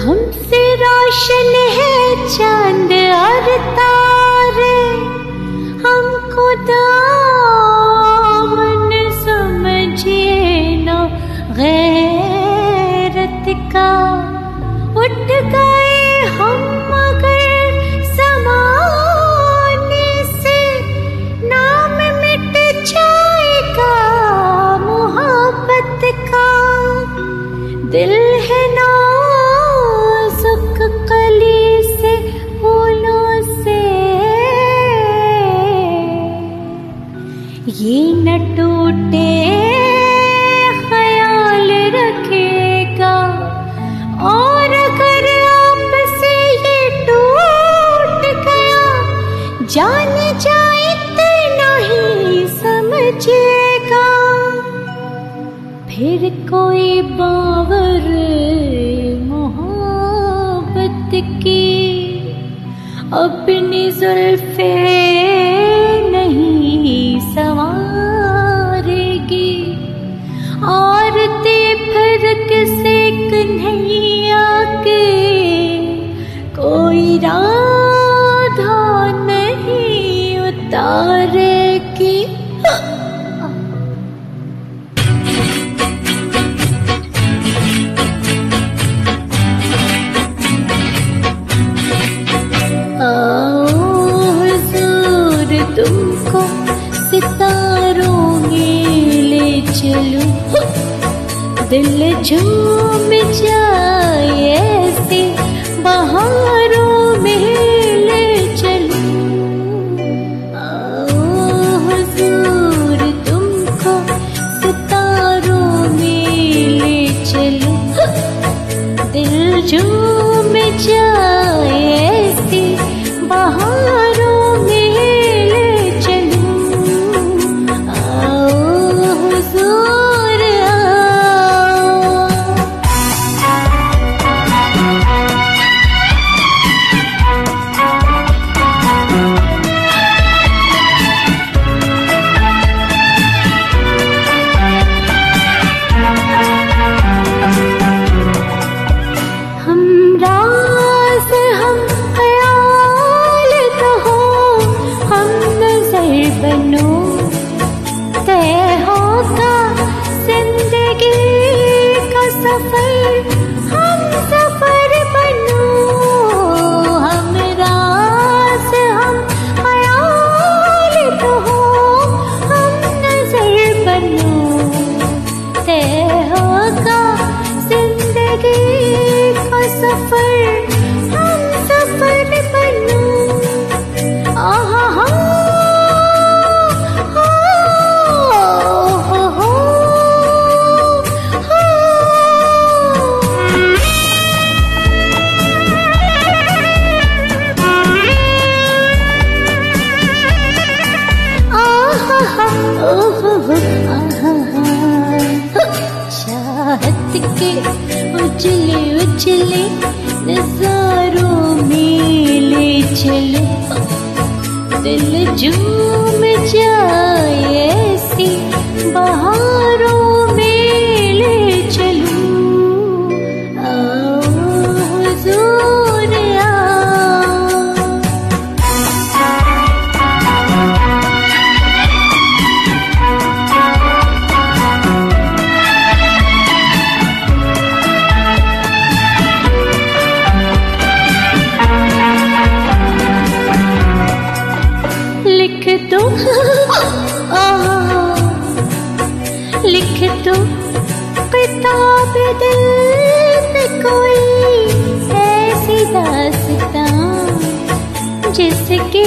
हमसे रोशन है चाँद दिल है कली से फूलों से। ये न टूटे ख्याल रखेगा। और अगर आपसे ये टूट गया, जाने जाए फिर कोई बावर मोहब्बत की अपनी जुल्फे नहीं संवारेगी। आरती फिर किसे कन्हैया के कोई राधा नहीं उतारेगी। दिल झूम जाए ऐसे बहारों में ले चलूं। सितारों में ले चलूं। दिल झूम के उछले उछले नजारों में ले चलो। दिल झूम जाए ऐसी बहारों लिख दो। किताब दिल कोई ऐसी दास्तां जिसकी